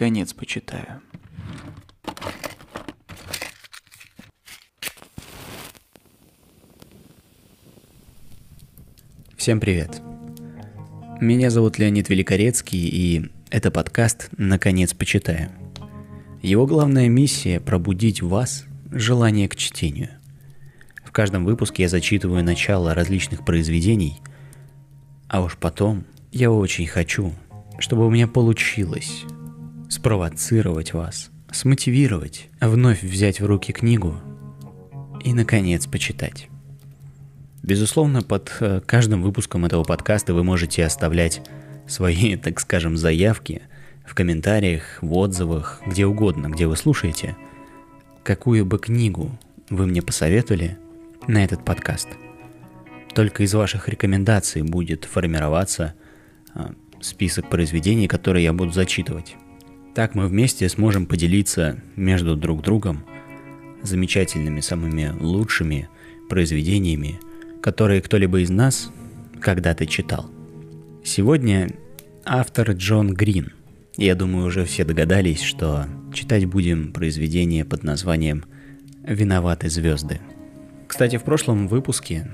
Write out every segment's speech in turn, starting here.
Наконец почитаю. Всем привет. Меня зовут Леонид Великорецкий, и это подкаст «Наконец почитаю». Его главная миссия – пробудить в вас желание к чтению. В каждом выпуске я зачитываю начало различных произведений, а уж потом я очень хочу, чтобы у меня получилось спровоцировать вас, смотивировать, вновь взять в руки книгу и, наконец, почитать. Безусловно, под э, каждым выпуском этого подкаста вы можете оставлять свои, так скажем, заявки в комментариях, в отзывах, где угодно, где вы слушаете, какую бы книгу вы мне посоветовали на этот подкаст. Только из ваших рекомендаций будет формироваться э, список произведений, которые я буду зачитывать. Так мы вместе сможем поделиться между друг другом замечательными, самыми лучшими произведениями – которые кто-либо из нас когда-то читал. Сегодня автор Джон Грин. Я думаю, уже все догадались, что читать будем произведение под названием «Виноваты звезды». Кстати, в прошлом выпуске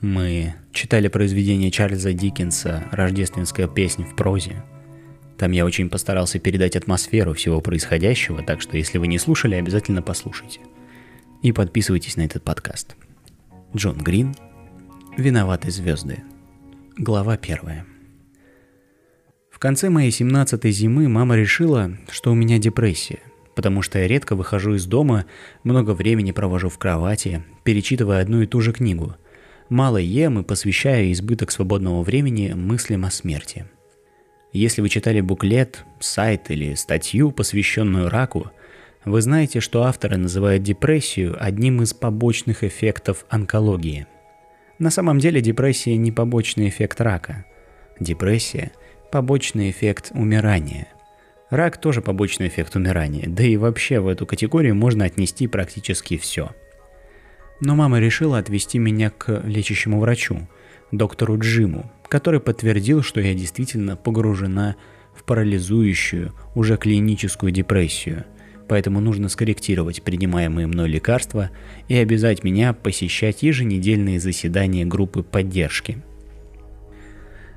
мы читали произведение Чарльза Диккенса «Рождественская песня в прозе». Там я очень постарался передать атмосферу всего происходящего, так что если вы не слушали, обязательно послушайте. И подписывайтесь на этот подкаст. Джон Грин. Виноваты звезды. Глава первая. В конце моей 17-й зимы мама решила, что у меня депрессия, потому что я редко выхожу из дома, много времени провожу в кровати, перечитывая одну и ту же книгу. Мало ем и посвящаю избыток свободного времени мыслям о смерти. Если вы читали буклет, сайт или статью, посвященную раку – вы знаете, что авторы называют депрессию одним из побочных эффектов онкологии. На самом деле депрессия не побочный эффект рака. Депрессия – побочный эффект умирания. Рак тоже побочный эффект умирания, да и вообще в эту категорию можно отнести практически все. Но мама решила отвести меня к лечащему врачу, доктору Джиму, который подтвердил, что я действительно погружена в парализующую, уже клиническую депрессию – поэтому нужно скорректировать принимаемые мной лекарства и обязать меня посещать еженедельные заседания группы поддержки.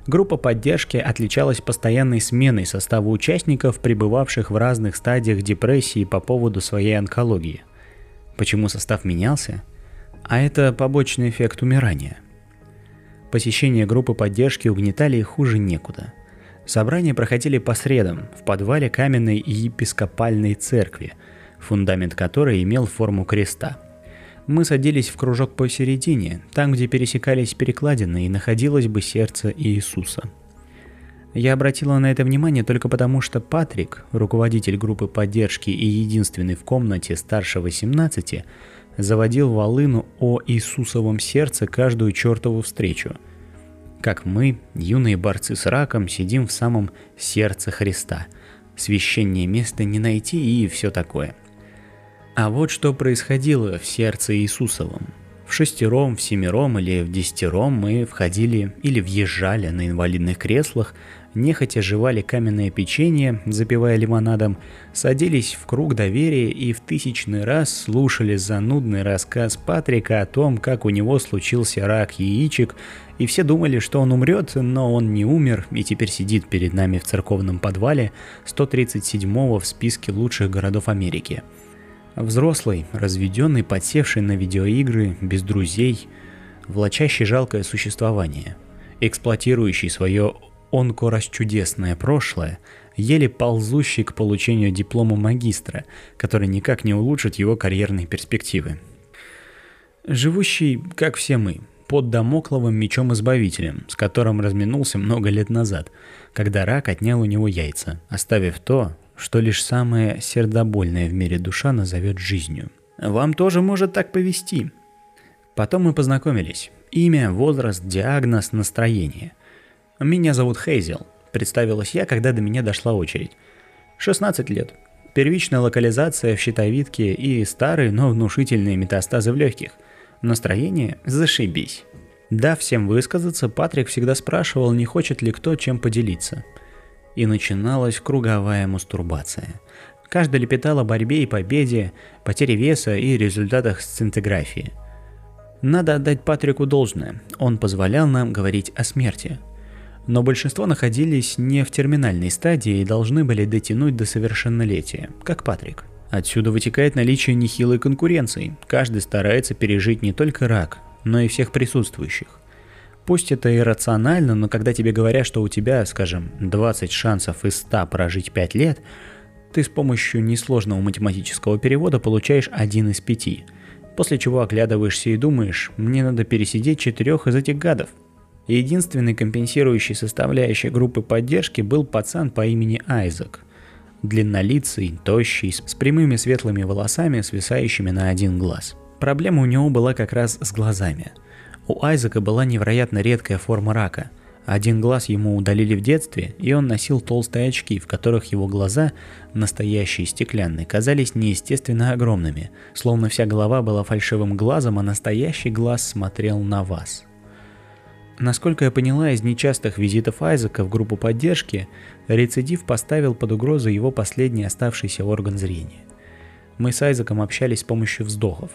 Группа поддержки отличалась постоянной сменой состава участников, пребывавших в разных стадиях депрессии по поводу своей онкологии. Почему состав менялся? А это побочный эффект умирания. Посещение группы поддержки угнетали их хуже некуда – Собрания проходили по средам в подвале каменной епископальной церкви, фундамент которой имел форму креста. Мы садились в кружок посередине, там, где пересекались перекладины и находилось бы сердце Иисуса. Я обратила на это внимание только потому, что Патрик, руководитель группы поддержки и единственный в комнате старше 18, заводил волыну о Иисусовом сердце каждую чертову встречу – как мы, юные борцы с раком, сидим в самом сердце Христа. Священнее место не найти и все такое. А вот что происходило в сердце Иисусовом. В шестером, в семером или в десятером мы входили или въезжали на инвалидных креслах нехотя жевали каменное печенье, запивая лимонадом, садились в круг доверия и в тысячный раз слушали занудный рассказ Патрика о том, как у него случился рак яичек, и все думали, что он умрет, но он не умер и теперь сидит перед нами в церковном подвале 137-го в списке лучших городов Америки. Взрослый, разведенный, подсевший на видеоигры, без друзей, влачащий жалкое существование, эксплуатирующий свое онко-расчудесное прошлое, еле ползущий к получению диплома магистра, который никак не улучшит его карьерные перспективы. Живущий, как все мы, под домокловым мечом-избавителем, с которым разминулся много лет назад, когда рак отнял у него яйца, оставив то, что лишь самая сердобольная в мире душа назовет жизнью. Вам тоже может так повести. Потом мы познакомились. Имя, возраст, диагноз, настроение – «Меня зовут Хейзел», – представилась я, когда до меня дошла очередь. 16 лет. Первичная локализация в щитовидке и старые, но внушительные метастазы в легких. Настроение – зашибись. Дав всем высказаться, Патрик всегда спрашивал, не хочет ли кто чем поделиться. И начиналась круговая мастурбация. Каждый лепетал о борьбе и победе, потере веса и результатах сцинтиграфии. Надо отдать Патрику должное, он позволял нам говорить о смерти. Но большинство находились не в терминальной стадии и должны были дотянуть до совершеннолетия, как Патрик. Отсюда вытекает наличие нехилой конкуренции. Каждый старается пережить не только рак, но и всех присутствующих. Пусть это иррационально, но когда тебе говорят, что у тебя, скажем, 20 шансов из 100 прожить 5 лет, ты с помощью несложного математического перевода получаешь один из пяти. После чего оглядываешься и думаешь, мне надо пересидеть четырех из этих гадов. Единственной компенсирующей составляющей группы поддержки был пацан по имени Айзек. Длиннолицый, тощий, с прямыми светлыми волосами, свисающими на один глаз. Проблема у него была как раз с глазами. У Айзека была невероятно редкая форма рака – один глаз ему удалили в детстве, и он носил толстые очки, в которых его глаза, настоящие стеклянные, казались неестественно огромными, словно вся голова была фальшивым глазом, а настоящий глаз смотрел на вас. Насколько я поняла из нечастых визитов Айзека в группу поддержки, рецидив поставил под угрозу его последний оставшийся орган зрения. Мы с Айзеком общались с помощью вздохов.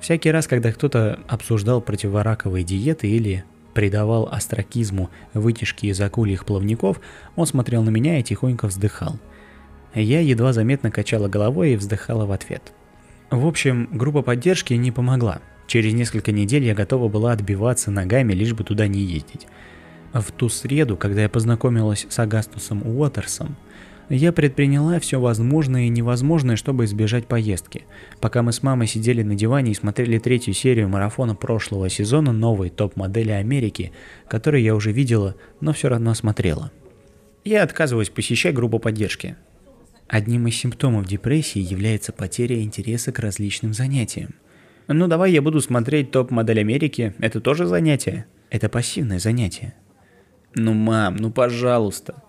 Всякий раз, когда кто-то обсуждал противораковые диеты или придавал астракизму вытяжки из акульих плавников, он смотрел на меня и тихонько вздыхал. Я едва заметно качала головой и вздыхала в ответ. В общем, группа поддержки не помогла. Через несколько недель я готова была отбиваться ногами, лишь бы туда не ездить. В ту среду, когда я познакомилась с Агастусом Уотерсом, я предприняла все возможное и невозможное, чтобы избежать поездки. Пока мы с мамой сидели на диване и смотрели третью серию марафона прошлого сезона новой топ-модели Америки, которую я уже видела, но все равно смотрела. Я отказываюсь посещать группу поддержки. Одним из симптомов депрессии является потеря интереса к различным занятиям. Ну давай я буду смотреть топ-модель Америки, это тоже занятие. Это пассивное занятие. Ну мам, ну пожалуйста.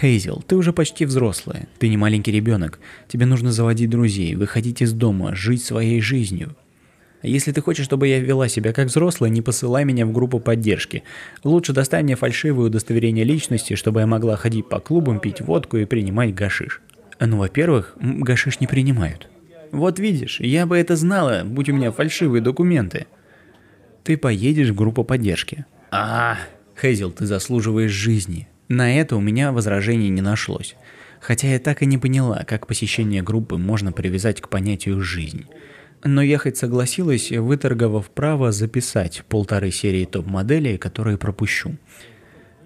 Хейзел, ты уже почти взрослая, ты не маленький ребенок, тебе нужно заводить друзей, выходить из дома, жить своей жизнью. Если ты хочешь, чтобы я вела себя как взрослая, не посылай меня в группу поддержки. Лучше достань мне фальшивое удостоверение личности, чтобы я могла ходить по клубам, пить водку и принимать гашиш. Ну, во-первых, гашиш не принимают. Вот видишь, я бы это знала, будь у меня фальшивые документы. Ты поедешь в группу поддержки. А, Хейзел, ты заслуживаешь жизни. На это у меня возражений не нашлось. Хотя я так и не поняла, как посещение группы можно привязать к понятию «жизнь». Но ехать согласилась, выторговав право записать полторы серии топ-моделей, которые пропущу.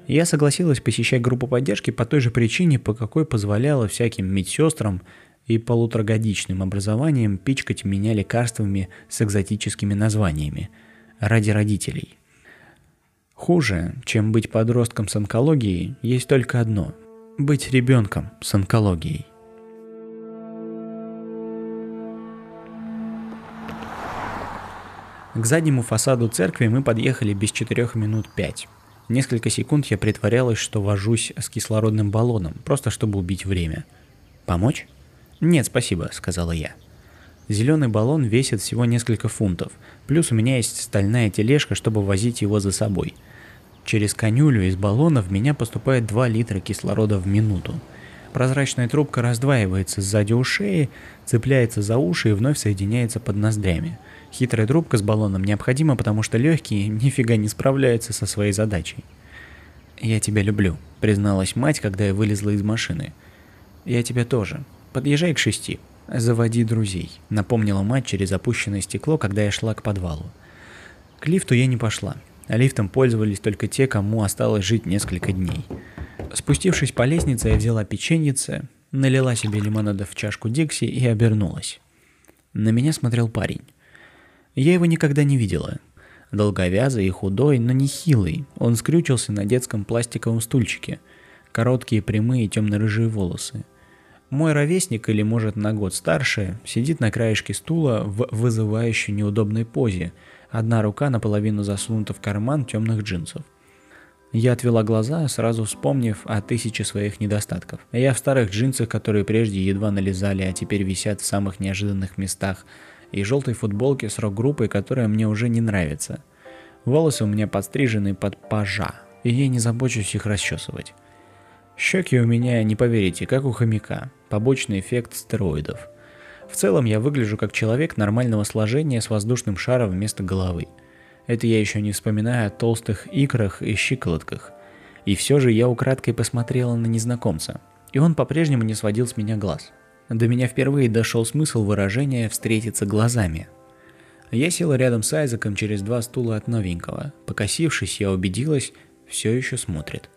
Я согласилась посещать группу поддержки по той же причине, по какой позволяла всяким медсестрам и полуторагодичным образованием пичкать меня лекарствами с экзотическими названиями. Ради родителей. Хуже, чем быть подростком с онкологией, есть только одно – быть ребенком с онкологией. К заднему фасаду церкви мы подъехали без 4 минут 5. Несколько секунд я притворялась, что вожусь с кислородным баллоном, просто чтобы убить время. «Помочь?» «Нет, спасибо», — сказала я. Зеленый баллон весит всего несколько фунтов, плюс у меня есть стальная тележка, чтобы возить его за собой – Через конюлю из баллона в меня поступает 2 литра кислорода в минуту. Прозрачная трубка раздваивается сзади у шеи, цепляется за уши и вновь соединяется под ноздрями. Хитрая трубка с баллоном необходима, потому что легкие нифига не справляются со своей задачей. «Я тебя люблю», — призналась мать, когда я вылезла из машины. «Я тебя тоже. Подъезжай к шести. Заводи друзей», — напомнила мать через опущенное стекло, когда я шла к подвалу. К лифту я не пошла. А лифтом пользовались только те, кому осталось жить несколько дней. Спустившись по лестнице, я взяла печеньице, налила себе лимонада в чашку Дикси и обернулась. На меня смотрел парень. Я его никогда не видела. Долговязый и худой, но не хилый. Он скрючился на детском пластиковом стульчике. Короткие прямые темно-рыжие волосы. Мой ровесник, или может на год старше, сидит на краешке стула в вызывающей неудобной позе – Одна рука наполовину засунута в карман темных джинсов. Я отвела глаза, сразу вспомнив о тысяче своих недостатков. Я в старых джинсах, которые прежде едва налезали, а теперь висят в самых неожиданных местах, и желтой футболке с рок-группой, которая мне уже не нравится. Волосы у меня подстрижены под пажа, и я не забочусь их расчесывать. Щеки у меня, не поверите, как у хомяка. Побочный эффект стероидов. В целом я выгляжу как человек нормального сложения с воздушным шаром вместо головы. Это я еще не вспоминаю о толстых икрах и щиколотках. И все же я украдкой посмотрела на незнакомца. И он по-прежнему не сводил с меня глаз. До меня впервые дошел смысл выражения «встретиться глазами». Я села рядом с Айзеком через два стула от новенького. Покосившись, я убедилась, все еще смотрит.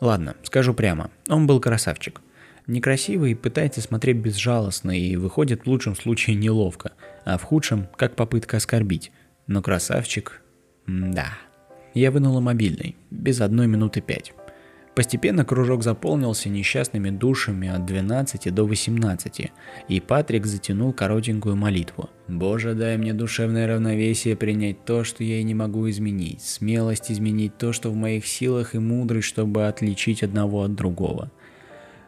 Ладно, скажу прямо, он был красавчик. Некрасивый, пытается смотреть безжалостно и выходит в лучшем случае неловко, а в худшем как попытка оскорбить. Но красавчик... да. Я вынула мобильный, без одной минуты пять. Постепенно кружок заполнился несчастными душами от 12 до 18, и Патрик затянул коротенькую молитву. «Боже, дай мне душевное равновесие принять то, что я и не могу изменить, смелость изменить то, что в моих силах, и мудрость, чтобы отличить одного от другого».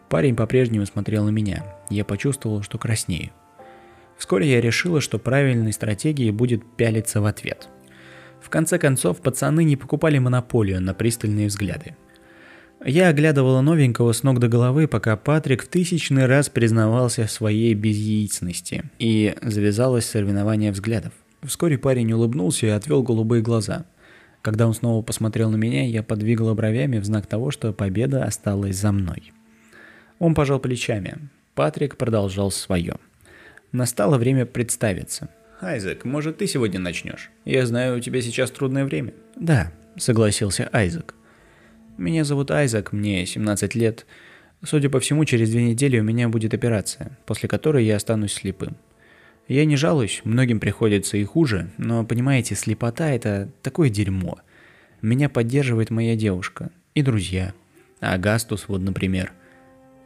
Парень по-прежнему смотрел на меня. Я почувствовал, что краснею. Вскоре я решила, что правильной стратегией будет пялиться в ответ. В конце концов, пацаны не покупали монополию на пристальные взгляды. Я оглядывала новенького с ног до головы, пока Патрик в тысячный раз признавался в своей безяйцности, и завязалось соревнование взглядов. Вскоре парень улыбнулся и отвел голубые глаза. Когда он снова посмотрел на меня, я подвигала бровями в знак того, что победа осталась за мной. Он пожал плечами. Патрик продолжал свое. Настало время представиться. «Айзек, может, ты сегодня начнешь? Я знаю, у тебя сейчас трудное время». «Да», — согласился Айзек. Меня зовут Айзек, мне 17 лет. Судя по всему, через две недели у меня будет операция, после которой я останусь слепым. Я не жалуюсь, многим приходится и хуже, но понимаете, слепота это такое дерьмо. Меня поддерживает моя девушка и друзья. Агастус вот, например.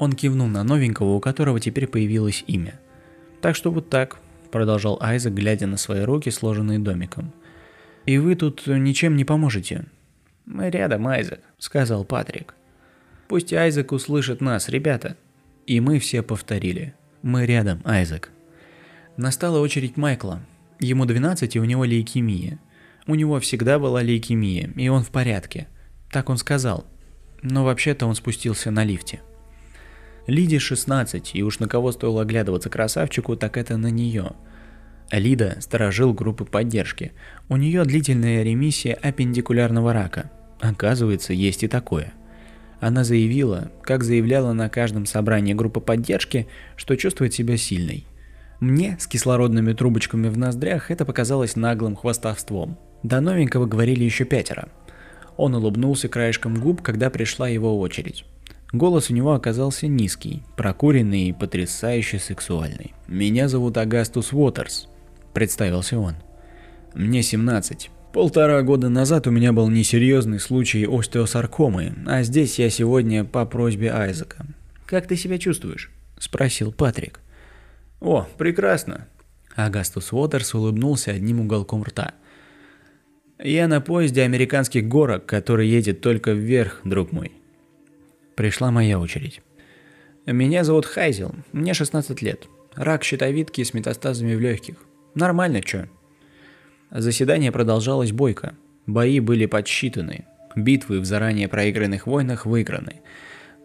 Он кивнул на новенького, у которого теперь появилось имя. Так что вот так, продолжал Айзек, глядя на свои руки, сложенные домиком. И вы тут ничем не поможете. «Мы рядом, Айзек», — сказал Патрик. «Пусть Айзек услышит нас, ребята». И мы все повторили. «Мы рядом, Айзек». Настала очередь Майкла. Ему 12 и у него лейкемия. У него всегда была лейкемия, и он в порядке. Так он сказал. Но вообще-то он спустился на лифте. Лиде 16, и уж на кого стоило оглядываться красавчику, так это на нее – Лида – сторожил группы поддержки. У нее длительная ремиссия аппендикулярного рака. Оказывается, есть и такое. Она заявила, как заявляла на каждом собрании группы поддержки, что чувствует себя сильной. Мне с кислородными трубочками в ноздрях это показалось наглым хвастовством. До новенького говорили еще пятеро. Он улыбнулся краешком губ, когда пришла его очередь. Голос у него оказался низкий, прокуренный и потрясающе сексуальный. «Меня зовут Агастус Уотерс», – представился он. «Мне 17. Полтора года назад у меня был несерьезный случай остеосаркомы, а здесь я сегодня по просьбе Айзека. Как ты себя чувствуешь? спросил Патрик. О, прекрасно. Агастус Уотерс улыбнулся одним уголком рта. Я на поезде американских горок, который едет только вверх, друг мой. Пришла моя очередь. Меня зовут Хайзел, мне 16 лет. Рак щитовидки с метастазами в легких. Нормально, чё? Заседание продолжалось бойко. Бои были подсчитаны. Битвы в заранее проигранных войнах выиграны.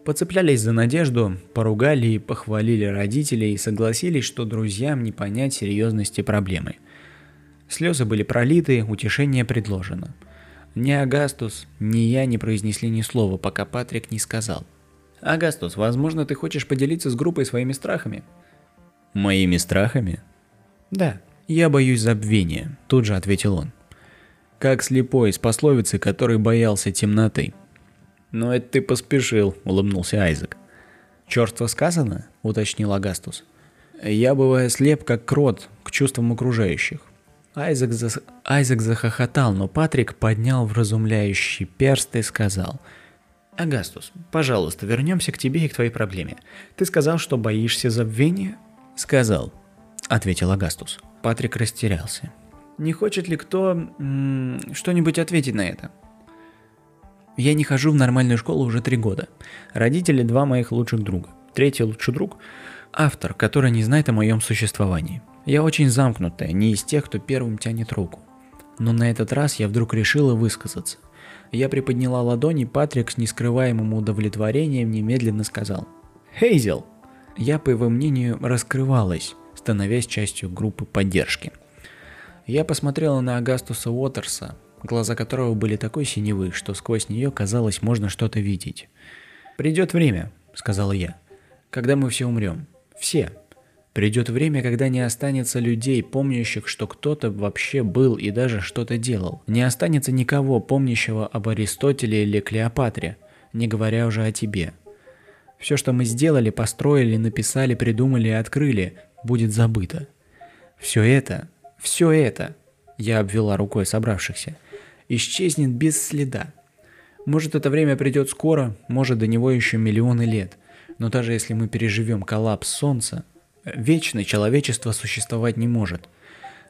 Поцеплялись за надежду, поругали и похвалили родителей и согласились, что друзьям не понять серьезности проблемы. Слезы были пролиты, утешение предложено. Ни Агастус, ни я не произнесли ни слова, пока Патрик не сказал. «Агастус, возможно, ты хочешь поделиться с группой своими страхами?» «Моими страхами?» «Да», «Я боюсь забвения», – тут же ответил он. Как слепой из пословицы, который боялся темноты. «Ну это ты поспешил», – улыбнулся Айзек. «Чёрство сказано?» – уточнил Агастус. «Я бываю слеп, как крот, к чувствам окружающих». Айзек, за... Айзек захохотал, но Патрик поднял вразумляющий перст и сказал. «Агастус, пожалуйста, вернемся к тебе и к твоей проблеме. Ты сказал, что боишься забвения?» «Сказал», — ответил Агастус. Патрик растерялся. Не хочет ли кто что-нибудь ответить на это? Я не хожу в нормальную школу уже три года. Родители два моих лучших друга. Третий лучший друг – автор, который не знает о моем существовании. Я очень замкнутая, не из тех, кто первым тянет руку. Но на этот раз я вдруг решила высказаться. Я приподняла ладони, Патрик с нескрываемым удовлетворением немедленно сказал «Хейзел!». Я, по его мнению, раскрывалась, становясь частью группы поддержки. Я посмотрела на Агастуса Уотерса, глаза которого были такой синевы, что сквозь нее казалось можно что-то видеть. «Придет время», — сказала я, — «когда мы все умрем. Все. Придет время, когда не останется людей, помнящих, что кто-то вообще был и даже что-то делал. Не останется никого, помнящего об Аристотеле или Клеопатре, не говоря уже о тебе. Все, что мы сделали, построили, написали, придумали и открыли, будет забыто. Все это, все это, я обвела рукой собравшихся, исчезнет без следа. Может, это время придет скоро, может, до него еще миллионы лет. Но даже если мы переживем коллапс Солнца, вечно человечество существовать не может.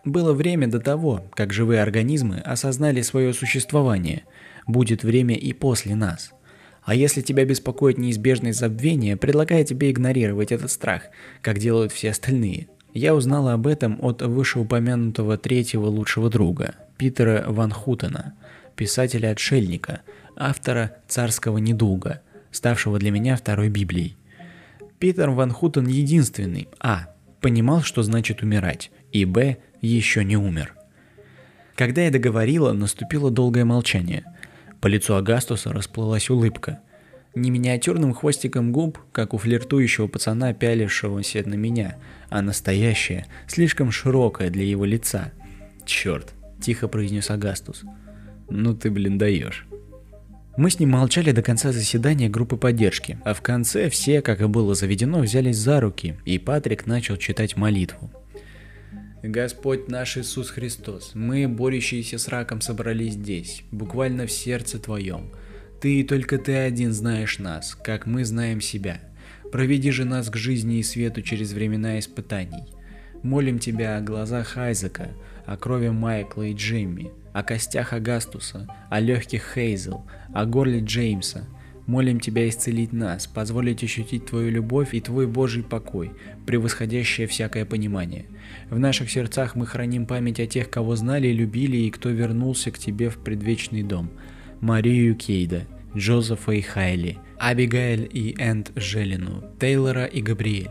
Было время до того, как живые организмы осознали свое существование. Будет время и после нас. А если тебя беспокоит неизбежность забвения, предлагаю тебе игнорировать этот страх, как делают все остальные. Я узнала об этом от вышеупомянутого третьего лучшего друга, Питера Ван Хутена, писателя-отшельника, автора «Царского недуга», ставшего для меня второй Библией. Питер Ван Хутен единственный а. понимал, что значит умирать, и б. еще не умер. Когда я договорила, наступило долгое молчание. По лицу Агастуса расплылась улыбка. Не миниатюрным хвостиком губ, как у флиртующего пацана, пялившегося на меня, а настоящая, слишком широкая для его лица. «Черт!» – тихо произнес Агастус. «Ну ты, блин, даешь». Мы с ним молчали до конца заседания группы поддержки, а в конце все, как и было заведено, взялись за руки, и Патрик начал читать молитву. Господь наш Иисус Христос, мы, борющиеся с раком, собрались здесь, буквально в сердце Твоем. Ты и только Ты один знаешь нас, как мы знаем себя. Проведи же нас к жизни и свету через времена испытаний. Молим Тебя о глазах Айзека, о крови Майкла и Джимми, о костях Агастуса, о легких Хейзел, о горле Джеймса. Молим Тебя исцелить нас, позволить ощутить Твою любовь и Твой Божий покой, превосходящее всякое понимание. В наших сердцах мы храним память о тех, кого знали и любили, и кто вернулся к Тебе в предвечный дом. Марию Кейда, Джозефа и Хайли, Абигаэль и Энд Желину, Тейлора и Габриэль.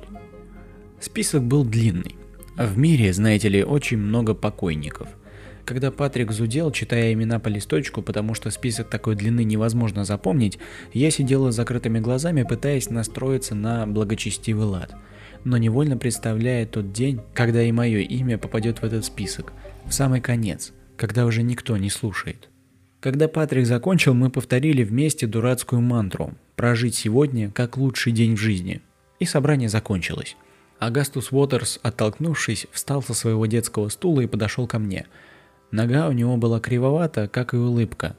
Список был длинный. В мире, знаете ли, очень много покойников – когда Патрик зудел, читая имена по листочку, потому что список такой длины невозможно запомнить, я сидела с закрытыми глазами, пытаясь настроиться на благочестивый лад. Но невольно представляя тот день, когда и мое имя попадет в этот список, в самый конец, когда уже никто не слушает. Когда Патрик закончил, мы повторили вместе дурацкую мантру «Прожить сегодня как лучший день в жизни». И собрание закончилось. Агастус Уотерс, оттолкнувшись, встал со своего детского стула и подошел ко мне – Нога у него была кривовата, как и улыбка.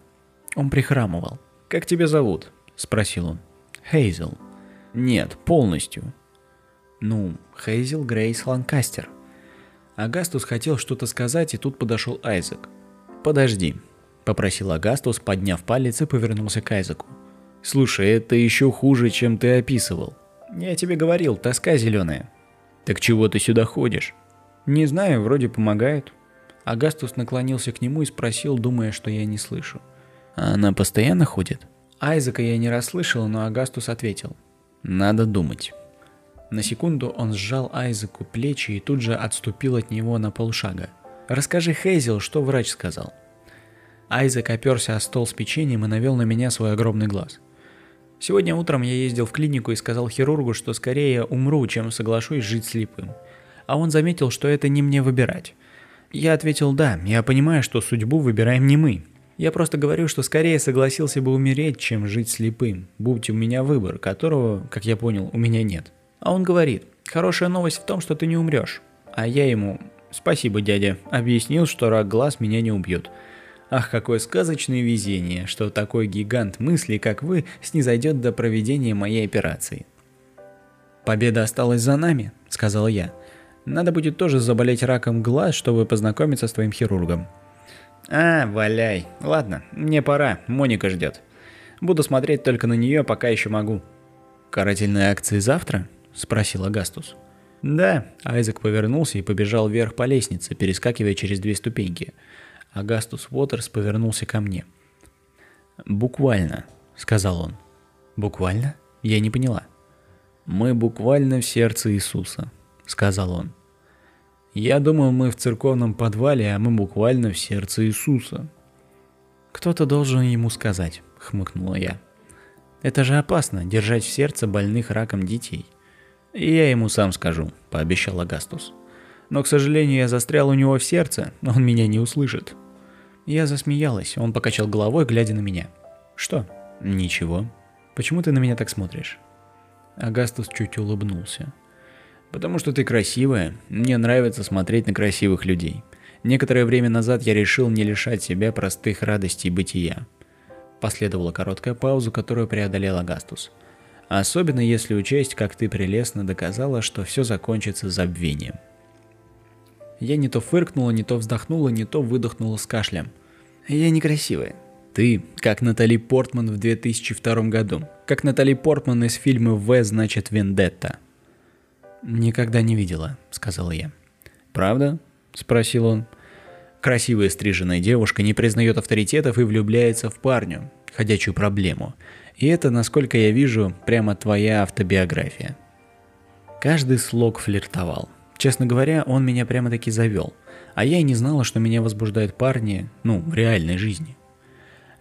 Он прихрамывал. «Как тебя зовут?» – спросил он. «Хейзел». «Нет, полностью». «Ну, Хейзел Грейс Ланкастер». Агастус хотел что-то сказать, и тут подошел Айзек. «Подожди», – попросил Агастус, подняв палец и повернулся к Айзеку. «Слушай, это еще хуже, чем ты описывал. Я тебе говорил, тоска зеленая». «Так чего ты сюда ходишь?» «Не знаю, вроде помогает». Агастус наклонился к нему и спросил, думая, что я не слышу. «А она постоянно ходит?» Айзека я не расслышал, но Агастус ответил. «Надо думать». На секунду он сжал Айзеку плечи и тут же отступил от него на полшага. «Расскажи, Хейзел, что врач сказал?» Айзек оперся о стол с печеньем и навел на меня свой огромный глаз. Сегодня утром я ездил в клинику и сказал хирургу, что скорее умру, чем соглашусь жить слепым. А он заметил, что это не мне выбирать. Я ответил «да, я понимаю, что судьбу выбираем не мы». Я просто говорю, что скорее согласился бы умереть, чем жить слепым, будь у меня выбор, которого, как я понял, у меня нет. А он говорит, хорошая новость в том, что ты не умрешь. А я ему, спасибо, дядя, объяснил, что рак глаз меня не убьет. Ах, какое сказочное везение, что такой гигант мысли, как вы, снизойдет до проведения моей операции. «Победа осталась за нами», — сказал я. Надо будет тоже заболеть раком глаз, чтобы познакомиться с твоим хирургом. А, валяй. Ладно, мне пора, Моника ждет. Буду смотреть только на нее, пока еще могу. Карательные акции завтра? Спросил Агастус. Да, Айзек повернулся и побежал вверх по лестнице, перескакивая через две ступеньки. Агастус Уотерс повернулся ко мне. «Буквально», — сказал он. «Буквально?» Я не поняла. «Мы буквально в сердце Иисуса», — сказал он. «Я думал, мы в церковном подвале, а мы буквально в сердце Иисуса». «Кто-то должен ему сказать», — хмыкнула я. «Это же опасно, держать в сердце больных раком детей». «Я ему сам скажу», — пообещал Агастус. «Но, к сожалению, я застрял у него в сердце, он меня не услышит». Я засмеялась, он покачал головой, глядя на меня. «Что?» «Ничего. Почему ты на меня так смотришь?» Агастус чуть улыбнулся. «Потому что ты красивая. Мне нравится смотреть на красивых людей. Некоторое время назад я решил не лишать себя простых радостей бытия». Последовала короткая пауза, которую преодолел Агастус. «Особенно если учесть, как ты прелестно доказала, что все закончится забвением». Я не то фыркнула, не то вздохнула, не то выдохнула с кашлем. «Я некрасивая», ты, как Натали Портман в 2002 году. Как Натали Портман из фильма «В значит Вендетта». «Никогда не видела», — сказала я. «Правда?» — спросил он. Красивая стриженная девушка не признает авторитетов и влюбляется в парню, ходячую проблему. И это, насколько я вижу, прямо твоя автобиография. Каждый слог флиртовал. Честно говоря, он меня прямо-таки завел. А я и не знала, что меня возбуждают парни, ну, в реальной жизни.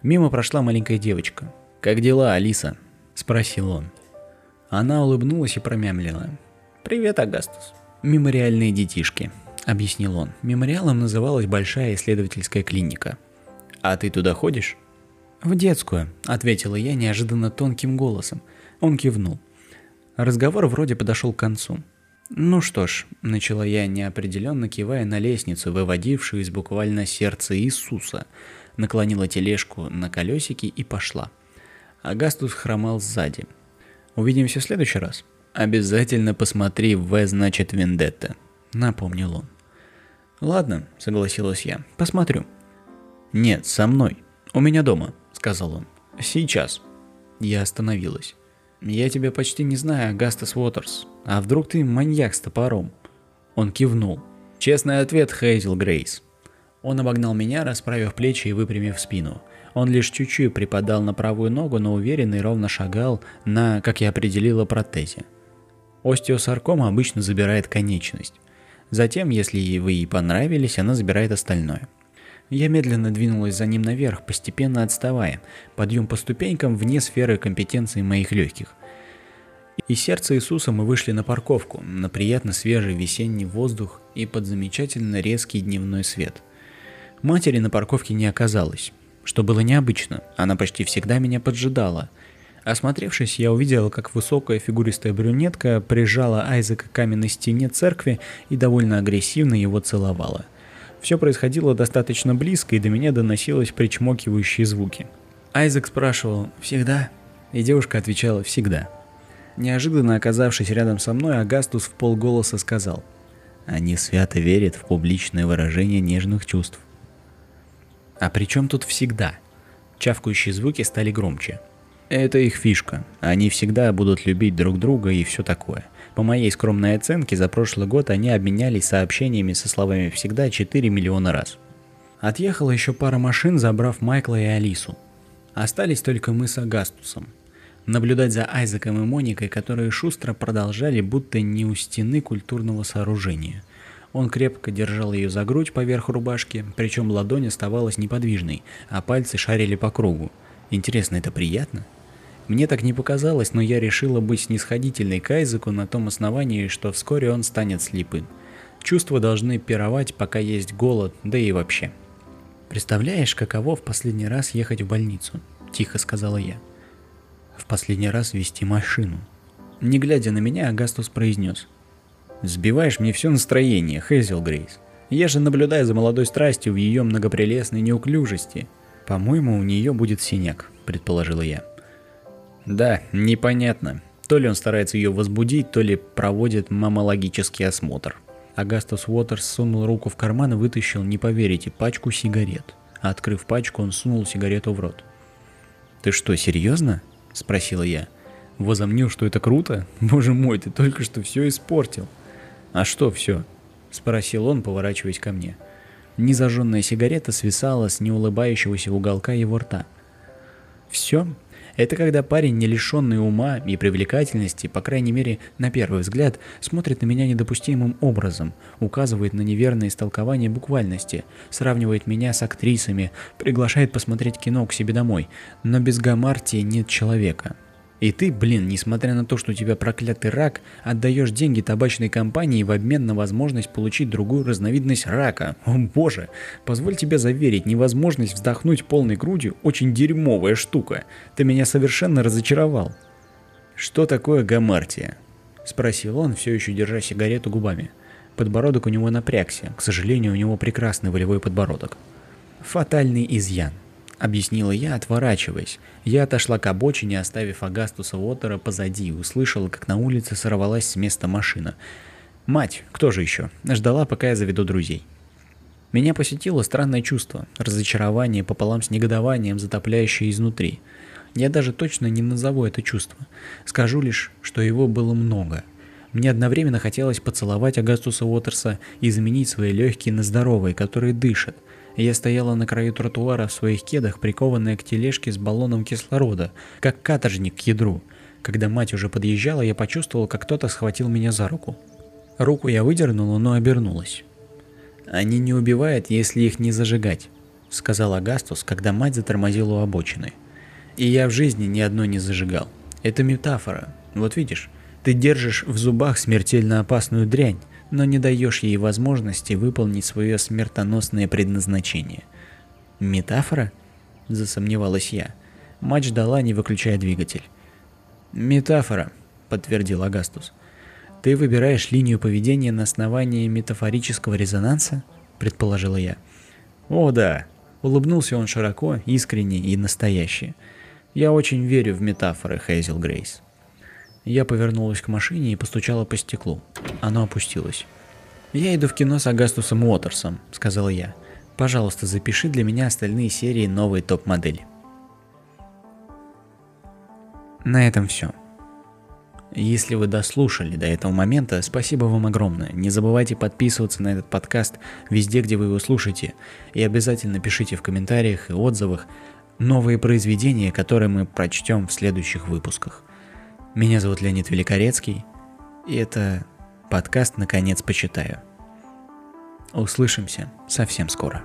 Мимо прошла маленькая девочка. «Как дела, Алиса?» – спросил он. Она улыбнулась и промямлила. «Привет, Агастус». «Мемориальные детишки», – объяснил он. Мемориалом называлась большая исследовательская клиника. «А ты туда ходишь?» «В детскую», – ответила я неожиданно тонким голосом. Он кивнул. Разговор вроде подошел к концу. «Ну что ж», – начала я неопределенно кивая на лестницу, выводившую из буквально сердца Иисуса – наклонила тележку на колесики и пошла. Агастус хромал сзади. «Увидимся в следующий раз?» «Обязательно посмотри «В» значит «Вендетта», — напомнил он. «Ладно», — согласилась я, — «посмотрю». «Нет, со мной. У меня дома», — сказал он. «Сейчас». Я остановилась. «Я тебя почти не знаю, Агастас Уотерс. А вдруг ты маньяк с топором?» Он кивнул. «Честный ответ, Хейзел Грейс. Он обогнал меня, расправив плечи и выпрямив спину. Он лишь чуть-чуть припадал на правую ногу, но уверенно и ровно шагал на, как я определила, протезе. Остеосаркома обычно забирает конечность. Затем, если вы ей понравились, она забирает остальное. Я медленно двинулась за ним наверх, постепенно отставая, подъем по ступенькам вне сферы компетенции моих легких. Из сердца Иисуса мы вышли на парковку, на приятно свежий весенний воздух и под замечательно резкий дневной свет. Матери на парковке не оказалось, что было необычно, она почти всегда меня поджидала. Осмотревшись, я увидела, как высокая фигуристая брюнетка прижала Айзека к каменной стене церкви и довольно агрессивно его целовала. Все происходило достаточно близко, и до меня доносилось причмокивающие звуки. Айзек спрашивал «Всегда?» И девушка отвечала «Всегда». Неожиданно оказавшись рядом со мной, Агастус в полголоса сказал «Они свято верят в публичное выражение нежных чувств. А при чем тут всегда? Чавкающие звуки стали громче. Это их фишка. Они всегда будут любить друг друга и все такое. По моей скромной оценке, за прошлый год они обменялись сообщениями со словами «всегда» 4 миллиона раз. Отъехала еще пара машин, забрав Майкла и Алису. Остались только мы с Агастусом. Наблюдать за Айзеком и Моникой, которые шустро продолжали, будто не у стены культурного сооружения – он крепко держал ее за грудь поверх рубашки, причем ладонь оставалась неподвижной, а пальцы шарили по кругу. Интересно, это приятно? Мне так не показалось, но я решила быть снисходительной к Айзеку на том основании, что вскоре он станет слепым. Чувства должны пировать, пока есть голод, да и вообще. «Представляешь, каково в последний раз ехать в больницу?» – тихо сказала я. «В последний раз вести машину». Не глядя на меня, Агастус произнес – Сбиваешь мне все настроение, Хейзел Грейс. Я же наблюдаю за молодой страстью в ее многопрелестной неуклюжести. По-моему, у нее будет синяк, предположила я. Да, непонятно. То ли он старается ее возбудить, то ли проводит мамологический осмотр. Агастус Уотерс сунул руку в карман и вытащил, не поверите, пачку сигарет. Открыв пачку, он сунул сигарету в рот. «Ты что, серьезно?» – спросила я. Возомнил, что это круто? Боже мой, ты только что все испортил. «А что все?» – спросил он, поворачиваясь ко мне. Незажженная сигарета свисала с неулыбающегося уголка его рта. Все это когда парень, не лишенный ума и привлекательности, по крайней мере, на первый взгляд, смотрит на меня недопустимым образом, указывает на неверное истолкование буквальности, сравнивает меня с актрисами, приглашает посмотреть кино к себе домой, но без гамартии нет человека. И ты, блин, несмотря на то, что у тебя проклятый рак, отдаешь деньги табачной компании в обмен на возможность получить другую разновидность рака. О боже, позволь тебе заверить, невозможность вздохнуть полной грудью очень дерьмовая штука. Ты меня совершенно разочаровал. Что такое гамартия? Спросил он, все еще держа сигарету губами. Подбородок у него напрягся, к сожалению, у него прекрасный волевой подбородок. Фатальный изъян. — объяснила я, отворачиваясь. Я отошла к обочине, оставив Агастуса Уотера позади, и услышала, как на улице сорвалась с места машина. Мать, кто же еще? Ждала, пока я заведу друзей. Меня посетило странное чувство, разочарование пополам с негодованием, затопляющее изнутри. Я даже точно не назову это чувство. Скажу лишь, что его было много. Мне одновременно хотелось поцеловать Агастуса Уотерса и заменить свои легкие на здоровые, которые дышат. Я стояла на краю тротуара в своих кедах, прикованная к тележке с баллоном кислорода, как каторжник к ядру. Когда мать уже подъезжала, я почувствовал, как кто-то схватил меня за руку. Руку я выдернула, но обернулась. «Они не убивают, если их не зажигать», — сказал Агастус, когда мать затормозила у обочины. «И я в жизни ни одной не зажигал. Это метафора. Вот видишь, ты держишь в зубах смертельно опасную дрянь, но не даешь ей возможности выполнить свое смертоносное предназначение. Метафора? Засомневалась я. Мать ждала, не выключая двигатель. Метафора, подтвердил Агастус. Ты выбираешь линию поведения на основании метафорического резонанса? Предположила я. О да, улыбнулся он широко, искренне и настояще. Я очень верю в метафоры, Хейзел Грейс. Я повернулась к машине и постучала по стеклу. Оно опустилось. «Я иду в кино с Агастусом Уотерсом», — сказала я. «Пожалуйста, запиши для меня остальные серии новой топ-модели». На этом все. Если вы дослушали до этого момента, спасибо вам огромное. Не забывайте подписываться на этот подкаст везде, где вы его слушаете. И обязательно пишите в комментариях и отзывах новые произведения, которые мы прочтем в следующих выпусках. Меня зовут Леонид Великорецкий, и это подкаст «Наконец почитаю». Услышимся совсем скоро.